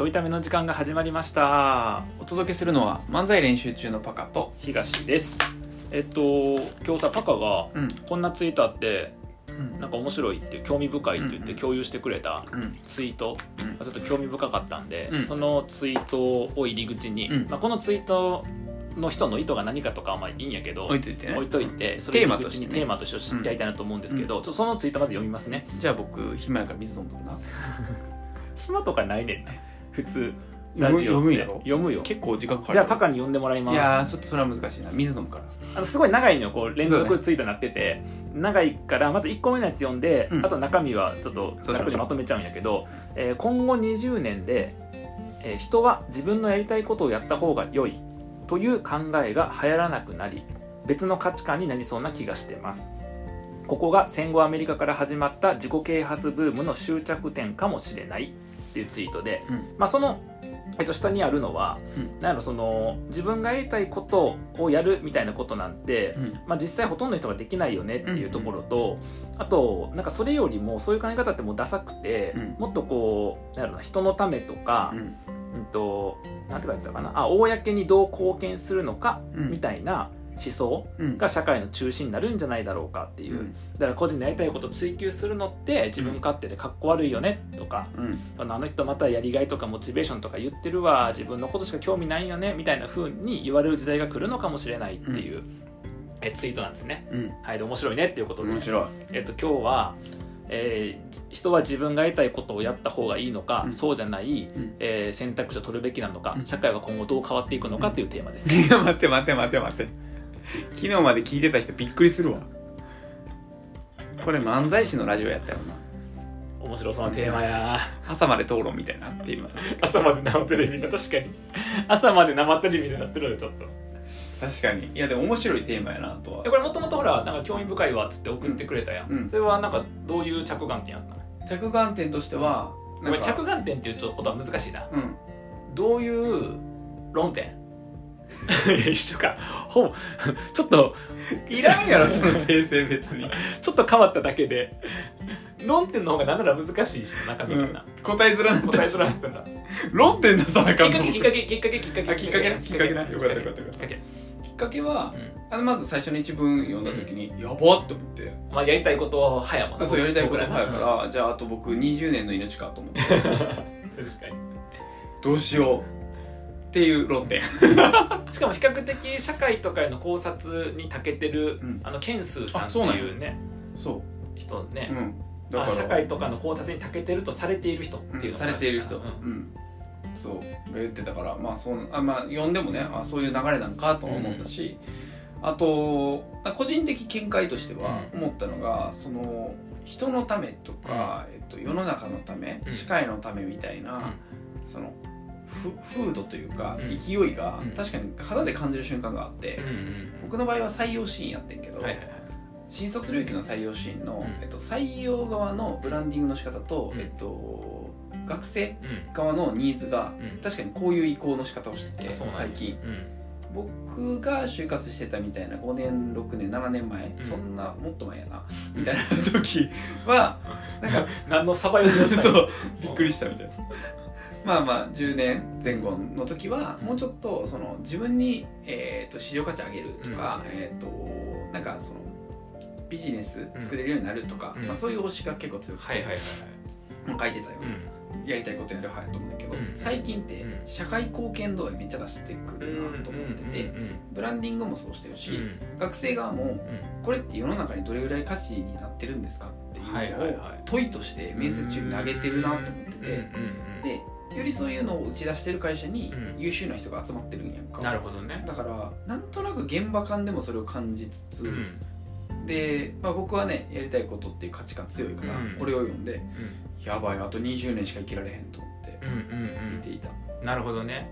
ちょいための時間が始まりました。お届けするのは漫才練習中のパカと東です。えっと今日さパカがうん。こんなツイートあってうん。なんか面白いって興味深いって言ってうんうん。共有してくれたうん。ツイート、うん。まあちょっと興味深かったんで、うん。そのツイートを入り口に、うん。まあ、このツイートの人の意図が何かとかはまあいいんやけど置いといてね。置いといてそテれーマとしてね。入り口にテーマとしてやりたいなと思うんですけど、ちょっとそのツイートまず読みますね。じゃあ僕暇やから水飲んどるな。暇とかないねんね普通。読むラジオ読むんやろ読むよ。結構時間かかる。じゃあパカに読んでもらいます。いやーちょっとそれは難しいな。水飲むから。あのすごい長いのよ。こう連続ツイートになってて、長いからまず1個目のやつ読んで、うん。あと中身はちょっとざっくりまとめちゃうんやけど、えー今後20年で、えー人は自分のやりたいことをやった方が良いという考えが流行らなくなり別の価値観になりそうな気がしてます。ここが戦後アメリカから始まった自己啓発ブームの終着点かもしれないっていうツイートで、うん。まあ、その、えっと、下にあるのは、うん。なんその自分がやりたいことをやるみたいなことなんて、うん。まあ、実際ほとんどの人ができないよねっていうところと、あとなんかそれよりもそういう考え方ってもうダサくて、うん。もっとこうなんな人のためとか、うん。うんとなんて書いてたかなあ公にどう貢献するのかうん。みたいな思想うん。が社会の中心になるんじゃないだろうかっていう、うん。だから個人のやりたいことを追求するのって自分勝手でかっこ悪いよねとか、うん。あの人またやりがいとかモチベーションとか言ってるわ自分のことしか興味ないよねみたいな風に言われる時代が来るのかもしれないっていう、えツイートなんですね。うん。はい、で面白いねっていうことで、面白い。えっと、今日は、えー人は自分がやりたいことをやった方がいいのか、うん。そうじゃない、ん。えー選択肢を取るべきなのか、うん。社会は今後どう変わっていくのかっていうテーマです。ね。いや待って待って待って待って 昨日まで聞いてた人びっくりするわ。これ漫才師のラジオやったよな。面白そうなテーマや。朝まで討論みたいになってる朝まで生テレビな確かに。朝まで生テレビになってるよちょっと。確かに。いやでも面白いテーマやなとは。えこれもともとほらなんか興味深いわっつって送ってくれたやん、うん。それはなんかどういう着眼点やったの？着眼点としてはん着眼点っていうことは難しいな。うん。どういう論点？いや一緒か。ほぼ ちょっといらんやろその訂正別に、ちょっと変わっただけで。論点の方がなんなら難しいし中身がな、答えづらな答えづらかったんだ。論点出さなあきっかかんのけきっかけ。きっかけきっかけ。あきっかけなきっかけ。なよかったよかったよかった。きっかけ。きっかけはうん。あのまず最初の一文読んだ時に、やばっって思って。まあやりたいこと早もんなあそうやりたいこと僕ら早いから、じゃああと僕20年の命かと思って。確かに。どうしようっていう論点。しかも比較的社会とかへの考察に長けてる、うん。あのケンスーさんっていうねそ人ね、ううんまあ、社会とかの考察に長けてるとされている人っていうのされている人、ううん。んそう。が言ってたから。まあそうあまあ読んでもねあそういう流れなんかとは思ったし、あと個人的見解としてはうん。思ったのが、その人のためとか、えっと、世の中のため、うん。社会のためみたいな、うん。そのふ風土というか、うん。勢いが、うん。確かに肌で感じる瞬間があって、僕の場合は採用シーンやってんけど、新卒領域の採用シーンの、うん。えっと、採用側のブランディングの仕方と、うん。えっと、学生うん側のニーズがうん。確かにこういう移行の仕方をしてて最近。うん。僕が就活してたみたいな5年6年7年前、うん。そんなもっと前やなみたいな時は なんか何のサバ読みをちょっとびっくりしたみたいな。まあまあ10年前後の時はもうちょっとその自分に、えー、と市場価値上げるとか、えっ、となんかそのビジネス作れるようになるとか、うん。まあ、そういう推しが結構強くて、はいはいはいはい。書いてたよ、うん。やりたいことやる派やと思うんだけど、うん。最近ってうん。社会貢献度合いめっちゃ出してくるなと思ってて、うんブランディングもそうしてるし、うん。学生側もうん。これって世の中にどれぐらい価値になってるんですかっていうはいのを問いとして面接中に投げてるなと思ってて、でよりそういうのを打ち出してる会社にうん。優秀な人が集まってるんやんか、なるほどね。だからなんとなく現場間でもそれを感じつつ、うん。で、まあ、僕はねやりたいことっていう価値観強いから、うん。これを読んでやばいあと20年しか生きられへんと思ってうんうんうん。見ていた、うんなるほどね。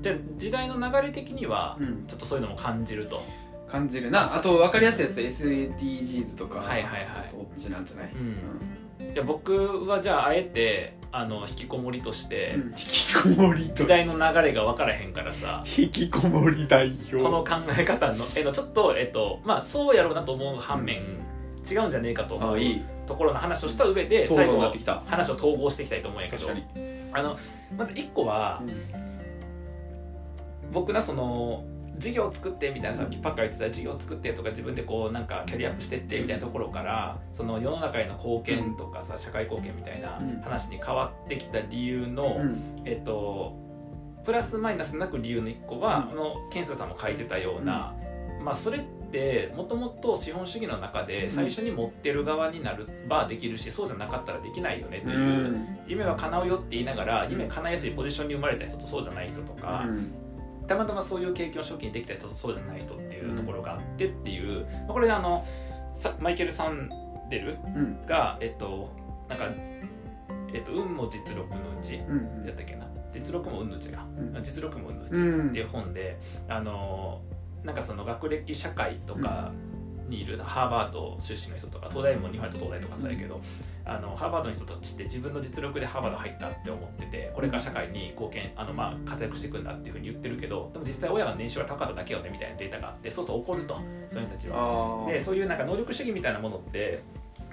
じゃあ時代の流れ的にはうん。ちょっとそういうのも感じると。感じるな。あ。と分かりやすいやつ SDGs とか、はいはいはい。そっちなんじゃない、うん。いや僕はじゃああえてあの引きこもりとして、うん。引きこもり時代の流れが分からへんからさ。引きこもり代表この考え方のえのちょっとえっとまあそうやろうなと思う反面、違うんじゃねえかと思うあいい。ところの話をした上で討最後論になってきた。話を統合していきたいと思うんやけど。確かに。あのまず1個は、僕なその事業を作ってみたいなさっきパッカー言ってた事業を作ってとか自分でこうなんかキャリアアップしてってみたいなところからその世の中への貢献とかさ社会貢献みたいな話に変わってきた理由の、えっとプラスマイナスなく理由の1個は、あのケンスさんも書いてたような、まあそれってもともと資本主義の中で最初に持ってる側になるばできるしそうじゃなかったらできないよねという、夢は叶うよって言いながら夢叶えやすいポジションに生まれた人とそうじゃない人とか。たまたまそういう経験を初期にできた人とそうじゃない人っていうところがあってっていう、まあ、これあのマイケル・サンデルが、えっとなんか、えっと、運も実力のうち、やったっけな？実力も運のうちが、実力も運のうちっていう本で、あのなんかその学歴社会とか、にいるハーバード出身の人とか東大も日本と東大とかそうやけど、あのハーバードの人たちって自分の実力でハーバード入ったって思っててこれから社会に貢献あの、まあ、活躍していくんだっていうふうに言ってるけどでも実際親が年収が高かっただけよねみたいなデータがあってそうすると怒るとそういう人たちは。でそういうなんか能力主義みたいなものって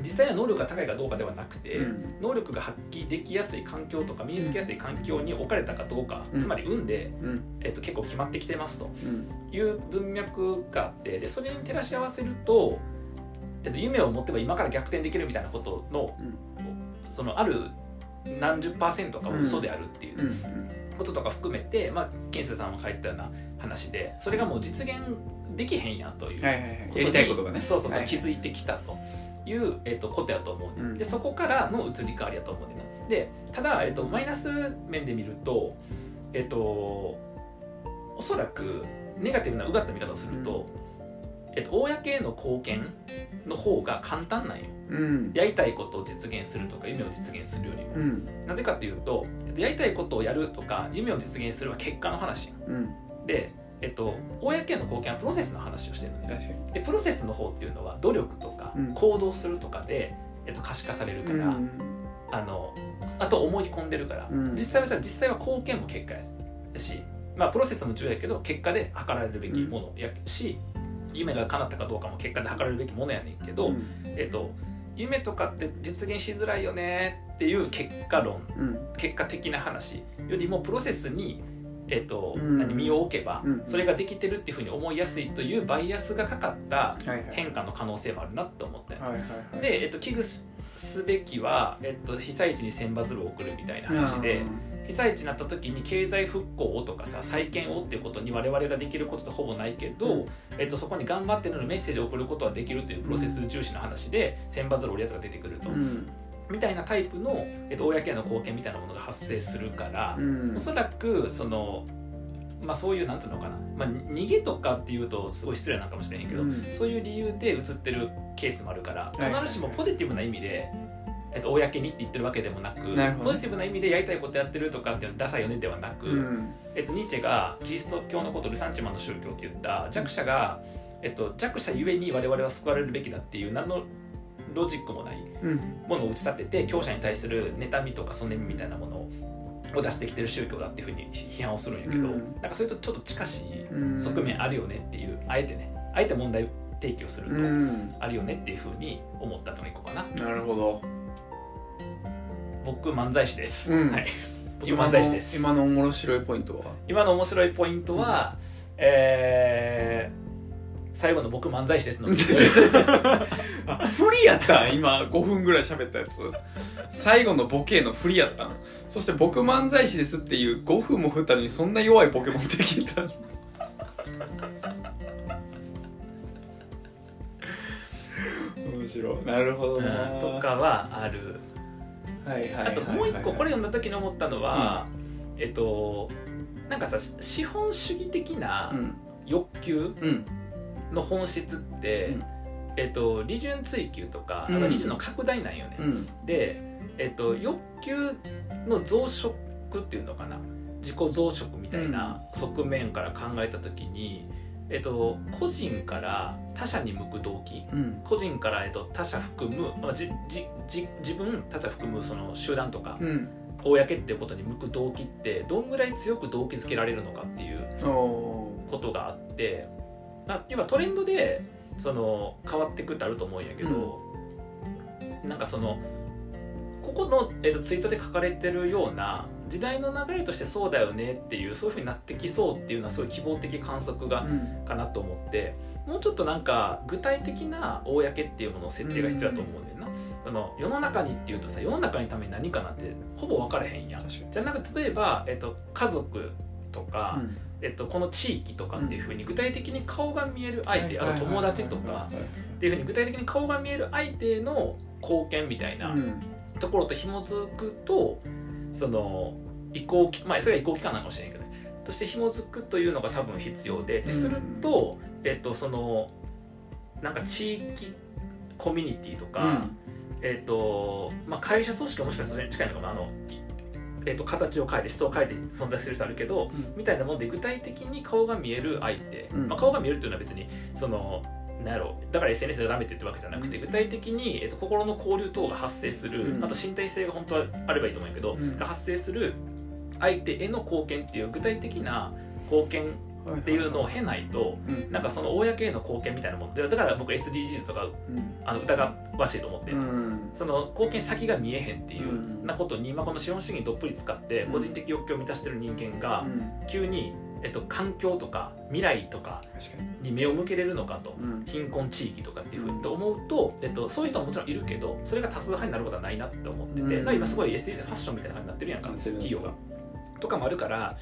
実際は能力が高いかどうかではなくて、うん、能力が発揮できやすい環境とか身につきやすい環境に置かれたかどうか、うん、つまり運で、うん、えっと、結構決まってきてますという文脈があってでそれに照らし合わせると、えっと、夢を持てば今から逆転できるみたいなことの,、そのある何十パーセントかは嘘であるっていう。こととか含めて、まあ、ケンスさんも書いたような話でそれがもう実現できへんやというやりたいことがね。そうそうそう、はいはい、気づいてきたという、えーと、ことやと思う、ね、うん、でそこからの移り変わりやと思うねでただ、えーと、マイナス面で見るとえっ、ー、とおそらくネガティブなうがった見方をすると、うん、えっ、ー、と、公への貢献の方が簡単なんよ、うん、やりたいことを実現するとか夢を実現するよりも、うん、なぜかというと、えっと、やりたいことをやるとか夢を実現するは結果の話、うん、でえっと、公への貢献はプロセスの話をしてるのね。でプロセスの方っていうのは努力とか行動するとかで、えっと、可視化されるから、うん、あのあと思い込んでるから、うん、実際は実際は貢献も結果やし、まあ、プロセスも重要やけど結果で測られるべきものやし、うん、夢が叶ったかどうかも結果で測られるべきものやねんけど、えっと、夢とかって実現しづらいよねっていう結果論、結果的な話よりもプロセスにえーと、うん、何身を置けば、それができてるっていうふうに思いやすいというバイアスがかかった変化の可能性もあるなと思って、はいはい、で、えーと、危惧すべきは、えーと、被災地に千羽鶴を送るみたいな話で。被災地になった時に経済復興をとかさ再建をっていうことに我々ができることってほぼないけど、うん、えっと、そこに頑張ってるのにメッセージを送ることはできるというプロセス重視の話で千羽鶴を折るやつが出てくると。うんみたいなタイプの、えっと、公への貢献みたいなものが発生するから、うん、おそらくそのまあ、そういうなんつうのかな、まあ、逃げとかっていうとすごい失礼なのかもしれへんけど、うん、そういう理由で映ってるケースもあるから必ずしもポジティブな意味で、えっと、公にって言ってるわけでもなくポジティブな意味でやりたいことやってるとかっていうのダサいよねではなく、うん、えっと、ニーチェがキリスト教のことルサンチマンの宗教って言った弱者が、えっと、弱者ゆえに我々は救われるべきだっていう何のロジックもないものを打ち立てて強者に対する妬みとかそねみみたいなものをを出してきてる宗教だっていうふうに批判をするんやけど、うん、なんかそれとちょっと近しい側面あるよねっていうあえてねあえて問題提起をするとあるよねっていうふうに思ったのがいこうかな。なるほど。僕漫才師です、うん、はい。僕漫才師です。今の面白いポイントは？今の面白いポイントは、うん、えー最後の僕漫才師ですの不利 やったん？今5分ぐらい喋ったやつ。最後のボケの不利やったん？そして僕漫才師ですっていう5分も振ったのにそんな弱いポケモンできた。面白い。なるほどな、とかはある。はいはいあともう一個これ読んだ時に思ったのは、うん、えっとなんかさ資本主義的な欲求、うんの本質って、うん、えっと、利潤追求とか、うん、利潤の拡大なんよね。うん、で、えっと、欲求の増殖っていうのかな。自己増殖みたいな側面から考えた時に、えっと、個人から他者に向く動機、個人から、えっと、他者含む、まあ、じじじ自分他者含むその集団とか、公っていうことに向く動機ってどんぐらい強く動機づけられるのかっていうことがあって要はトレンドでその変わっていくってあると思うんやけど、うん、なんかそのここの、えーと、ツイートで書かれてるような時代の流れとしてそうだよねっていうそういうふうになってきそうっていうのはすごい希望的観測がうんかなと思ってもうちょっとなんか具体的な公っていうものの設定が必要だと思うんだよな。あの世の中にっていうとさ世の中にために何かなんてほぼ分からへんやん。じゃなくて例えば、えっと、家族とか、うん。えっと、この地域とかっていうふうに具体的に顔が見える相手、はいあと友達とかっていうふうに具体的に顔が見える相手の貢献みたいなところと紐づくとその移行期まあそれが移行期間なのかもしれないけどね。として紐づくというのが多分必要でですると、えっとそのなんか地域コミュニティとか、えっとまあ、会社組織はもしかしたらそれに近いのかも。あの、いえっと、形を変えて思想を変えて存在する人あるけど、うん。みたいなもんで具体的に顔が見える相手、うん。まあ、顔が見えるっていうのは別にそのなんやろうだから SNS がダメって言ってるわけじゃなくて、うん。具体的に、えっと、心の交流等が発生する、うん。あと身体性が本当はあればいいと思うんやけど、うん。が発生する相手への貢献っていう具体的な貢献っていうのを経ないとうんなんかその公への貢献みたいなものでだから僕 SDGs とかうん。あの疑わしいと思って。その貢献先が見えへんっていううん。なことに、まあ、この資本主義にどっぷり使ってうん。個人的欲求を満たしてる人間がうん。急に、えっと、環境とか未来とかに。に目を向けれるのかとうん。貧困地域とかっていうふうにと思うと、えっと、そういう人はもちろんいるけどそれが多数派になることはないなって思ってて、今すごい SDGs ファッションみたいな感じになってるやんか企業が。とかもあるから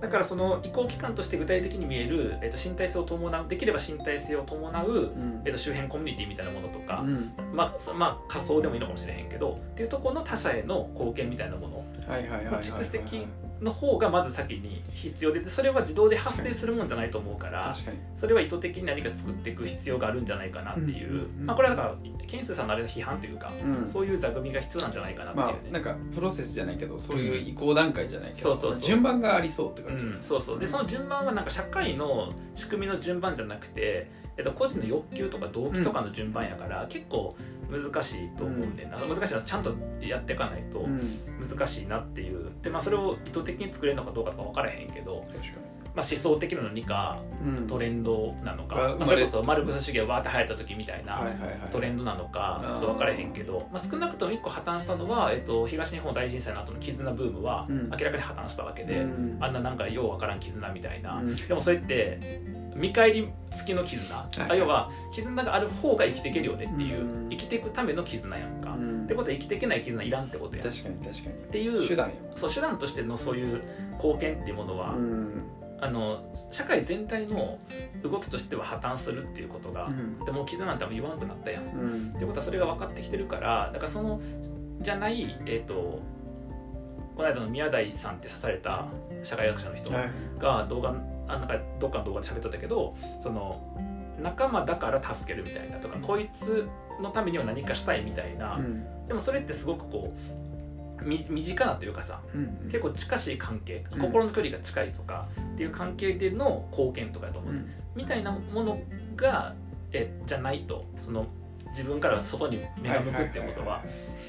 だからその移行期間として具体的に見える、えっと、身体性を伴うできれば身体性を伴う、うん。えっと、周辺コミュニティみたいなものとか、うん。まあそまあ、仮想でもいいのかもしれへんけどっていうところの他者への貢献みたいなもの。はいはいはい蓄積の方がまず先に必要ででそれは自動で発生するもんじゃないと思うからそれは意図的に何か作っていく必要があるんじゃないかなっていう、うんまあ、これはだからケンスーさんのあれの批判というか、うん。そういう座組が必要なんじゃないかなっていうまね。あなんかプロセスじゃないけどそういう移行段階じゃないけどそうそうそう。順番がありそうって感じ。うん、そうそう。でその順番はなんか社会の仕組みの順番じゃなくて、えっと、個人の欲求とか動機とかの順番やから、結構難しいと思うんで、な。難しいのはちゃんとやっていかないとうん。難しいなっていう。で、まあ、それを意図的に作れるのかどうかとか分からへんけど、確かまあ、思想的なのにかトレンドなのか、がまあ、それこそマルクス主義がわーって流行った時みたいな。トレンドなのかあー。ちょっと分からへんけど、まあ、少なくとも1個破綻したのは、えっと、東日本大震災の後の絆ブームはうん。明らかに破綻したわけで、うん。あんななんかようわからん絆みたいな、うん。でもそれって見返り付きの絆、い。あ要は絆がある方が生きていけるよねっていう、うん。生きていくための絆やんか、ん。てことは生きていけない絆いらんってことやん。っ確かに確かに。ていう手段よそう手段としてのそういう貢献っていうものは、うん。あの社会全体の動きとしては破綻するっていうことが、うん。でもう絆なんて言わなくなったやん。うん。ってことはそれが分かってきてるからだからそのじゃないえっ、とこの間の宮台さんって刺された社会学者の人はい。が動画あなんかどっかの動画で喋っとったけどその仲間だから助けるみたいなとかこいつのためには何かしたいみたいな、うん。でもそれってすごくこうみ身近なというかさうん結構近しい関係うん。心の距離が近いとかっていう関係での貢献とかやと思う、うん。みたいなものがえじゃないとその自分から外に目が向くってことは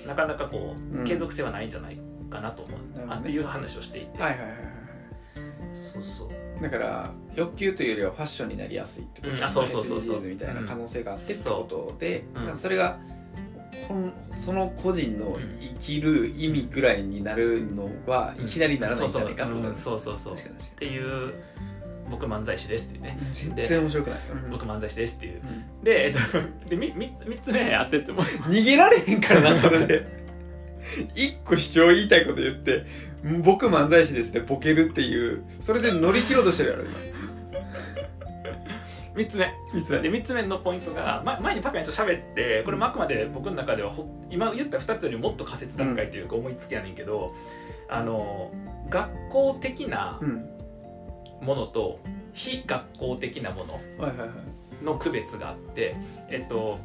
なかなかこうん。う継続性はないんじゃないかなと思う、なるほどね。あっていう話をしていて、はいはいはいはい。そうそうだから欲求というよりはファッションになりやすいってこと、うんあそうそうそうそう。SDGs みたいな可能性があってってうんことで、そう。うん。なんかそれがその個人の生きる意味ぐらいになるのはいきなりならないんじゃないかとうんですそうそうそう。っていう僕漫才師ですっていうね。に全然面白くない、うん僕漫才師ですっていう。うん。で,、えっと、で 3, 3つ目あってっても逃げられへんからなそれで一個主張言いたいこと言って僕漫才師ですってボケるっていう。それで乗り切ろうとしてるやろ3つ目。今いつで3つ目のポイントが、ま、前にパピャンと喋ってこれもあくまで僕の中ではほ今言った2つよりもっと仮説段階というか思いつきやねんけど、あの学校的なうん。ものと非学校的なものの区別があって、えっと、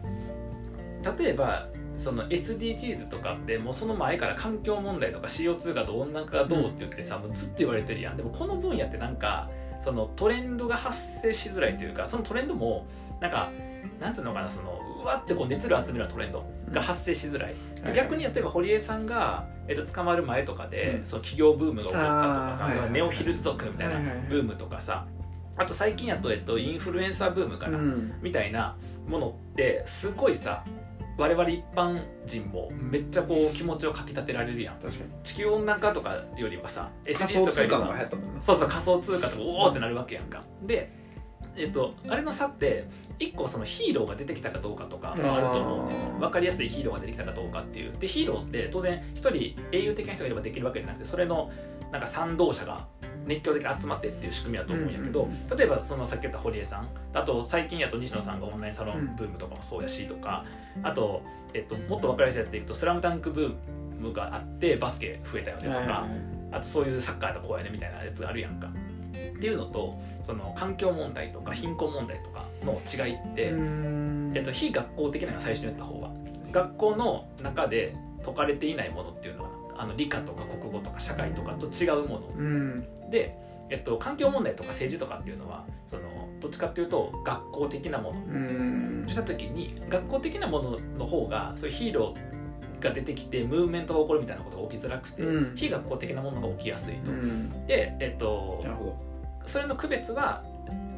例えばその SDGs とかってもうその前から環境問題とか CO2 がどう温暖化がどうって言ってさ、もうずっと言われてるやん。でもこの分野ってなんかそのトレンドが発生しづらいというかそのトレンドもなんかなんていうのかなそのうわってこう熱量集めるトレンドが発生しづらい、はい逆に例えば堀江さんが、えっと、捕まる前とかで、うん。その企業ブームが起こったとかさ、はいネオヒルズ族みたいなブームとかさあと最近やと、えっと、インフルエンサーブームかな、うん。みたいなものってすごいさ我々一般人もめっちゃこう気持ちをかきたてられるやん。確かに。地球温暖化とかよりはさ仮 SDGs 想通貨のとかよりは。そうそう仮想通貨とかおおってなるわけやんか。でえっとあれの差って一個そのヒーローが出てきたかどうかとかもあると思うね。分かりやすいヒーローが出てきたかどうかっていう。でヒーローって当然一人英雄的な人がいればできるわけじゃなくてそれのなんか賛同者が熱狂的に集まってっていう仕組みだと思うんやけど、例えばそのさっき言った堀江さんあと最近やと西野さんがオンラインサロンブームとかもそうやしとか、あと、えっと、もっと分かりやすいやつでいくと「スラムダンクブームがあってバスケ増えたよねとか、あとそういうサッカーとこうやねみたいなやつあるやんか。っていうのとその環境問題とか貧困問題とかの違いって、えっと、非学校的なのが最初に言った方が学校の中で解かれていないものっていうのはあの理科とか国語とか社会とかと違うもの。うん。で、えっと、環境問題とか政治とかっていうのはそのどっちかっていうと学校的なもの。うん。とした時に学校的なものの方がそういうヒーローが出てきてムーブメントが起こるみたいなことが起きづらくて、うん。非学校的なものが起きやすいと。うん。で、えっとそれの区別は、えっと、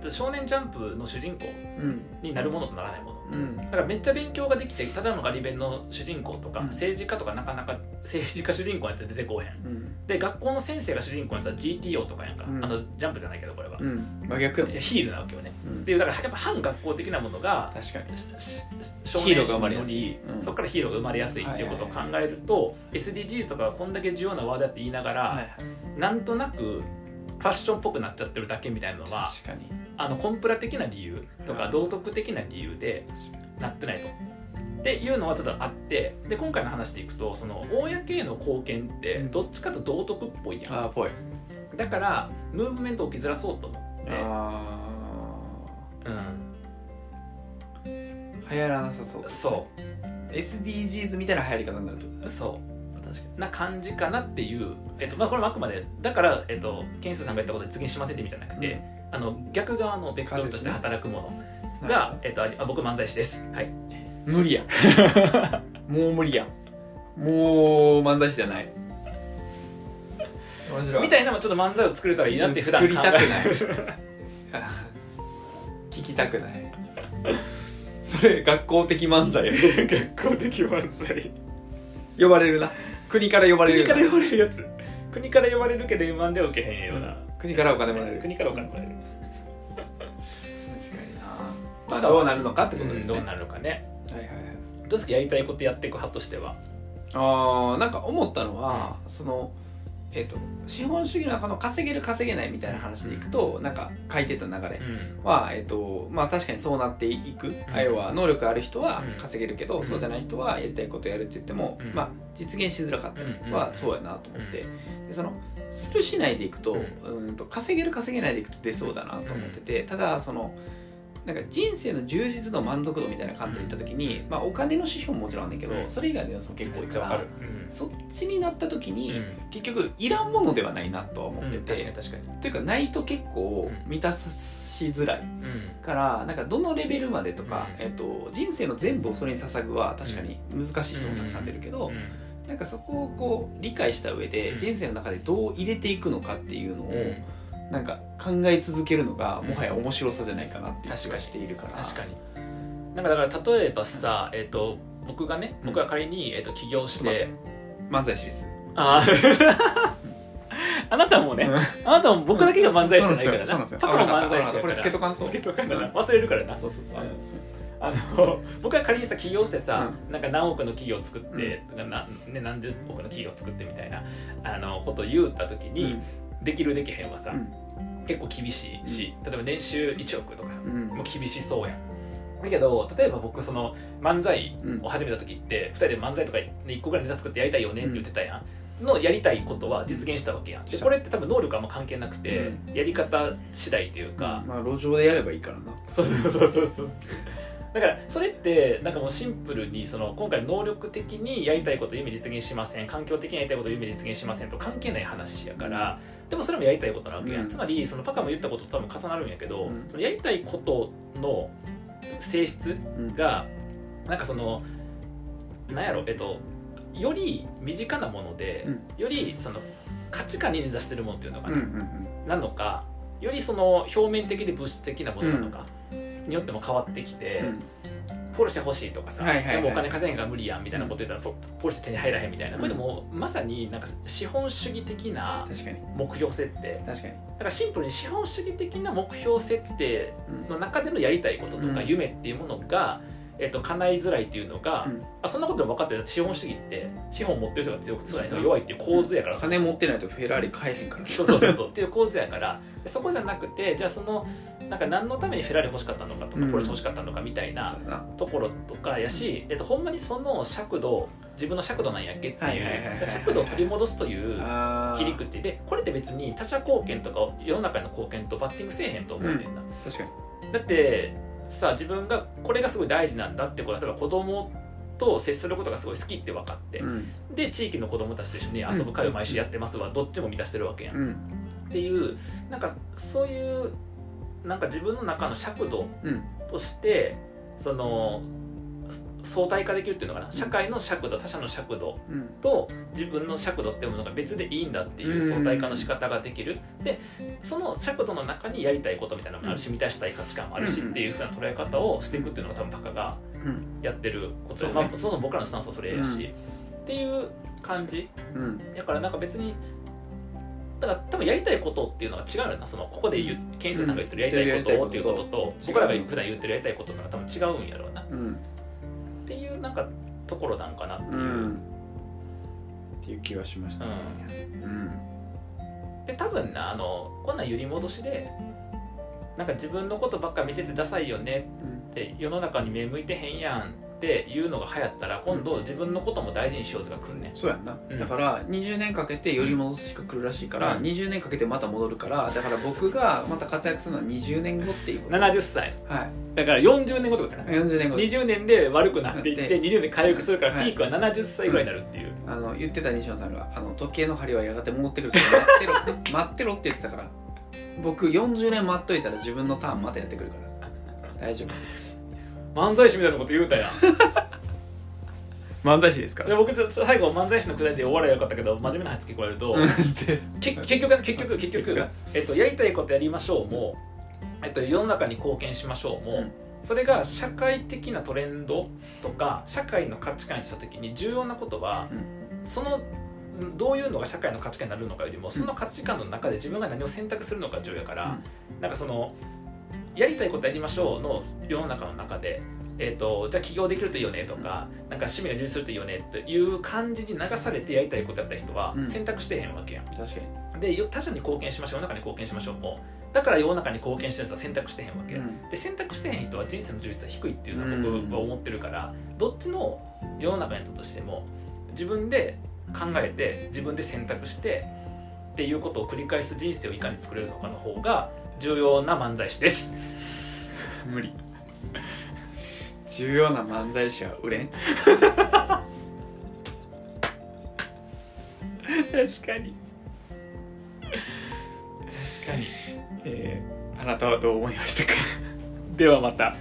少年ジャンプの主人公うん。になるものとならないもの。うん。だからめっちゃ勉強ができてただのガリ勉の主人公とか、うん。政治家とかなかなか 政治家主人公のやつ出てこうへん。うん。で学校の先生が主人公のやつは GTO とかやんか、うん。あのジャンプじゃないけどこれは、うん。真逆やヒールなわけよね。うん。っていうだからやっぱ反学校的なものが確かに。少ヒーロ年ーが生まれやすい。心にうん。そこからヒーローが生まれやすいっていうことを考えると、SDGs とかがこんだけ重要なワードだって言いながら、はいはい。なんとなくファッションっぽくなっちゃってるだけみたいなのは確かに。あのコンプラ的な理由とかうん。道徳的な理由でなってないと。っていうのはちょっとあってで今回の話でいくとその公への貢献ってどっちかと道徳っぽいやん。ああぽい。だからムーブメント起きづらそうと思って。あうー流行らなさそうんそ SDGs みたいな流行り方になるってことうそうな感じかなっていう、えっとまあ、これもあくまでだから、えっと、ケンスさんが言ったことで実現しませんって意味じゃなくて、あの逆側のベクトルとして働くものにが、えっと、ありあ僕漫才師です。はい。無理や もう無理やもう漫才師じゃない。面白い。みたいなちょっと漫才を作れたらいいなって普段作りたくない。考 聞きたくない。それ学校的漫才。え 学校的漫才。呼ばれるな国から呼ばれる国から呼ばれるやつ。国から呼ばれるけど M1 では受けへんような、国からお金もらえる。国からお金もらえる。確かにな。まあどうなるのかってことですね、うんどうなるのかね。はいはいはい。どうですかやりたいことやっていく派としては。あーなんか思ったのは、そのえっ、と資本主義の中の稼げる稼げないみたいな話でいくと、なんか書いてた流れうん。は、えっとまあ、確かにそうなっていく、あ要は能力ある人はうん。稼げるけど、うん。そうじゃない人はやりたいことやるって言っても、うん。まあ、実現しづらかったりうんはそうやなと思って、でそのするしないでいくと,、ううんと稼げる稼げないでいくと出そうだなと思ってて、ただそのなんか人生の充実度満足度みたいな観点で言った時に、まあ、お金の指標ももちろんあんねんけど、うん。それ以外の要素も結構多いからうん。そっちになった時に、うん。結局いらんものではないなとは思ってて、確かに確かに。というかないと結構うん。満たしづらい。うん。からなんかどのレベルまでとか、うん。えっと、人生の全部をそれに捧ぐは確かに難しい人もたくさん出るけど、うん。なんかそこをこう理解した上でうん。人生の中でどう入れていくのかっていうのを、うんなんか考え続けるのがうん。もはや面白さじゃないかなっていう気がしているから。確かに。なんかだから例えばさ、えっと僕がね僕が仮に、えっと起業してて。漫才師です。あー。あなたもね、うん。あなたも僕だけが漫才師じゃないからな。そうなんですよ。パパも漫才師やから。これつけとかんとつけとかんとな忘れるからな。そうそうそう。あの僕が仮にさ起業してさ、なんか何億の企業を作って、とかなね、何十億の企業を作ってみたいなあのことを言った時に、できるできへんはさ、結構厳しいし、例えば年収1億とかさ、うん。もう厳しそうやん。だけど例えば僕その漫才うん。を始めた時って、2人で漫才とか1個ぐらいネタ作ってやりたいよねって言ってたやん、のやりたいことは実現したわけやん。でこれって多分能力はあんま関係なくて、やり方次第というか、まあ路上でやればいいからな。そうそうそうそうそうだからそれってなんかもうシンプルにその今回能力的にやりたいことを夢実現しません環境的にやりたいことを夢実現しませんと関係ない話やからでもそれもやりたいことなわけやん、うん。つまりそのパカも言ったことと多分重なるんやけど、うん。そのやりたいことの性質がなんかそのなんやろえっとより身近なもので、うん。よりその価値観に根ざしてるものっていうのかな、うんうん。なのかよりその表面的で物質的なものなのか？によっても変わってきて、ポルシェ欲しいとかさ、はいはいはい。でもお金稼ぐが無理やんみたいなこと言ったらポポルシェ手に入らへんみたいな、これでもうまさになんか資本主義的な目標設定。確かに。だからシンプルに資本主義的な目標設定の中でのやりたいこととかうん。夢っていうものが、えっと、叶いづらいっていうのが、うん。あそんなことでも分かってる。だって資本主義って資本持ってる人が強く強い人が弱いっていう構図やから。金持ってないとフェラーリ買えへんから。そうそうそうそう。っていう構図やから。でそこじゃなくてじゃあそのなんか何のためにフェラーリ欲しかったのかとか、うん。ポルシェ欲しかったのかみたいなところとかやし、えっと、ほんまにその尺度自分の尺度なんやっけってはいう尺度を取り戻すという切り口でこれって別に他者貢献とか世の中への貢献とバッティングせえへんと思うねんな、確かに。だってさ自分がこれがすごい大事なんだってこと例えば子供と接することがすごい好きって分かって、うん。で地域の子供たちと一緒に遊ぶ会を毎週やってますわ、どっちも満たしてるわけやん、っうん。ていうなんかそういうなんか自分の中の尺度うん。としてその相対化できるっていうのかな？社会の尺度他者の尺度うん。と自分の尺度っていうものが別でいいんだっていう相対化の仕方ができる。でその尺度の中にやりたいことみたいなのもあるし満たしたい価値観もあるしうん。っていうふうな捉え方をしていくっていうのが多分パカがうん。やってることで、そうね。まあ、そもそも僕らのスタンスはそれやし、うん。っていう感じ。うん。だからなんか別にだから多分やりたいことっていうのが違うよな。そのここで言うケンイチさんが言ってるやりたいことをっていうことと僕らが普段言ってるやりたいことが多分違うんやろうな。っうん。ていうなんかところなんかなっていう。う、ん。っていう気はしましたね。うん。で多分なあのこんなん揺り戻しでなんか自分のことばっか見ててダサいよねって世の中に目向いてへんやんっていうのが流行ったら今度自分のことも大事にしようぜが来んねん。そうやんな、うん。だから20年かけてより戻すしか来るらしいから、うん。20年かけてまた戻るからだから僕がまた活躍するのは20年後っていうこと。70歳。はい。だから40年後ってことやな。40年後です。20年で悪くなっていってで20年回復するからはい。ピークは70歳ぐらいになるっていう、あの言ってた西野さんがあの時計の針はやがて戻ってくるから待ってろって。待ってろって言ってたから。僕40年待っといたら自分のターンまたやってくるから。大丈夫漫才師みたいなこと言うたやん。漫才師ですか？で僕ちょっと最後漫才師のくだりで終わらよかったけど真面目な話付け加えるとけ結局結局結局、えっと、やりたいことやりましょうも、えっと、世の中に貢献しましょうも、うん。それが社会的なトレンドとか社会の価値観にした時に重要なことは、そのどういうのが社会の価値観になるのかよりもその価値観の中で自分が何を選択するのか重要やから、なんかそのやりたいことやりましょうの世の中の中で、えー、とじゃあ起業できるといいよねとか,、なんか趣味が充実するといいよねっていう感じに流されてやりたいことやった人はうん。選択してへんわけやん。確かに。でよ他者に貢献しましょう世の中に貢献しましょうもだから世の中に貢献してる人は選択してへんわけ、うん。で選択してへん人は人生の充実は低いっていうのはうん。僕は思ってるから、どっちの世の中にいたとしても自分で考えて自分で選択してっていうことを繰り返す人生をいかに作れるのかの方が重要な漫才師です。無理。重要な漫才師は売れん。確かに。確かに。えーあなたはどう思いましたか？ではまた